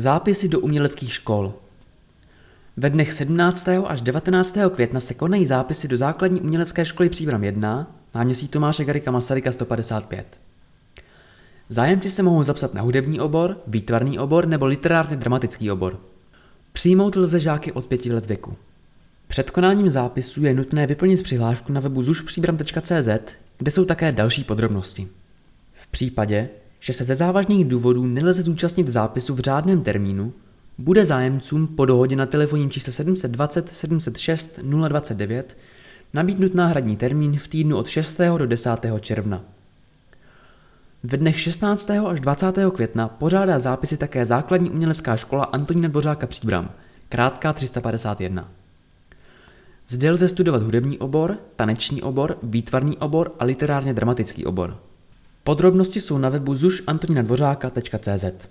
Zápisy do uměleckých škol. Ve dnech 17. až 19. května se konají zápisy do základní umělecké školy Příbram 1, náměstí Tomáše Garika Masaryka 155. Zájemci se mohou zapsat na hudební obor, výtvarný obor nebo literárně dramatický obor. Přijmout lze žáky od pěti let věku. Před konáním zápisu je nutné vyplnit přihlášku na webu zušpříbram.cz, kde jsou také další podrobnosti. V případě, že se ze závažných důvodů nelze zúčastnit zápisu v řádném termínu, bude zájemcům po dohodě na telefonním čísle 720 706 029 nabídnut náhradní termín v týdnu od 6. do 10. června. Ve dnech 16. až 20. května pořádá zápisy také základní umělecká škola Antonína Dvořáka Příbram, krátká 351. Zde lze studovat hudební obor, taneční obor, výtvarný obor a literárně dramatický obor. Podrobnosti jsou na webu zušantoninadvořáka.cz.